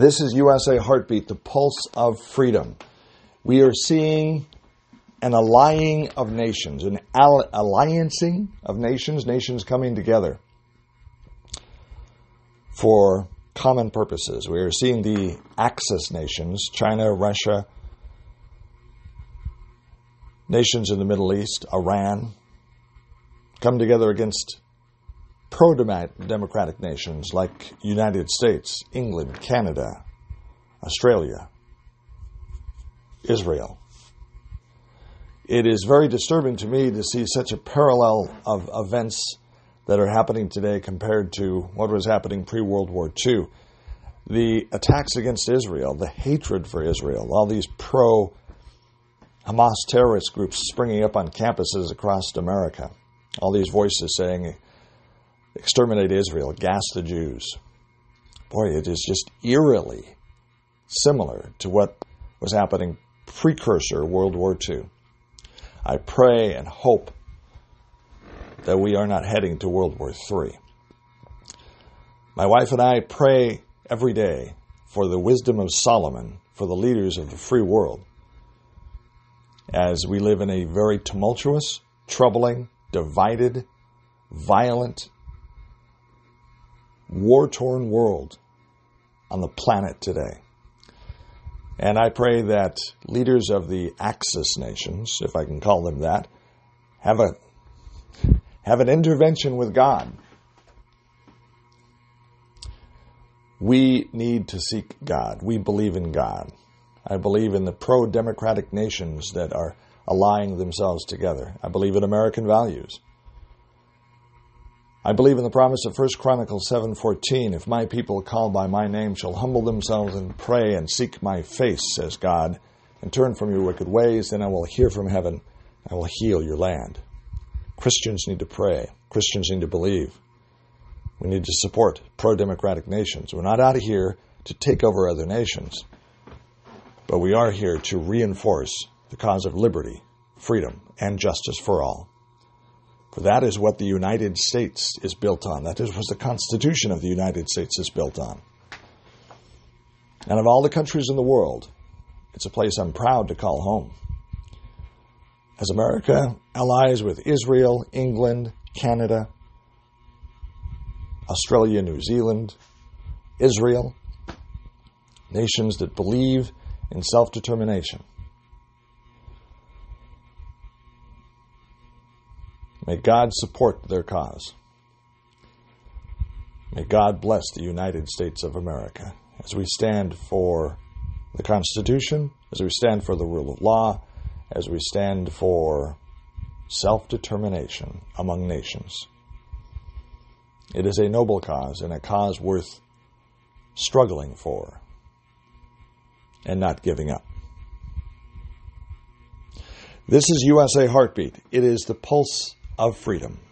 This is USA Heartbeat, the pulse of freedom. We are seeing an allying of nations, an alliancing of nations, nations coming together for common purposes. We are seeing the Axis nations, China, Russia, nations in the Middle East, Iran, come together against pro-democratic nations like United States, England, Canada, Australia, Israel. It is very disturbing to me to see such a parallel of events that are happening today compared to what was happening pre-World War II. The attacks against Israel, the hatred for Israel, all these pro Hamas terrorist groups springing up on campuses across America, all these voices saying exterminate Israel, gas the Jews. Boy, it is just eerily similar to what was happening precursor World War II. I pray and hope that we are not heading to World War III. My wife and I pray every day for the wisdom of Solomon for the leaders of the free world as we live in a very tumultuous, troubling, divided, violent, war torn world on the planet today. And I pray that leaders of the Axis nations, if I can call them that, have a have an intervention with God. We need to seek God. We believe in God. I believe in the pro democratic nations that are allying themselves together. I believe in American values. I believe in the promise of 1 Chronicles 7:14, if my people called by my name shall humble themselves and pray and seek my face, says God, and turn from your wicked ways, then I will hear from heaven, I will heal your land. Christians need to pray. Christians need to believe. We need to support pro-democratic nations. We're not out of here to take over other nations, but we are here to reinforce the cause of liberty, freedom, and justice for all. For that is what the United States is built on. That is what the Constitution of the United States is built on. And of all the countries in the world, it's a place I'm proud to call home. As America allies with Israel, England, Canada, Australia, New Zealand, Israel, nations that believe in self determination, May God support their cause. May God bless the United States of America as we stand for the Constitution, as we stand for the rule of law, as we stand for self determination among nations. It is a noble cause and a cause worth struggling for and not giving up. This is USA Heartbeat. It is the pulse of freedom.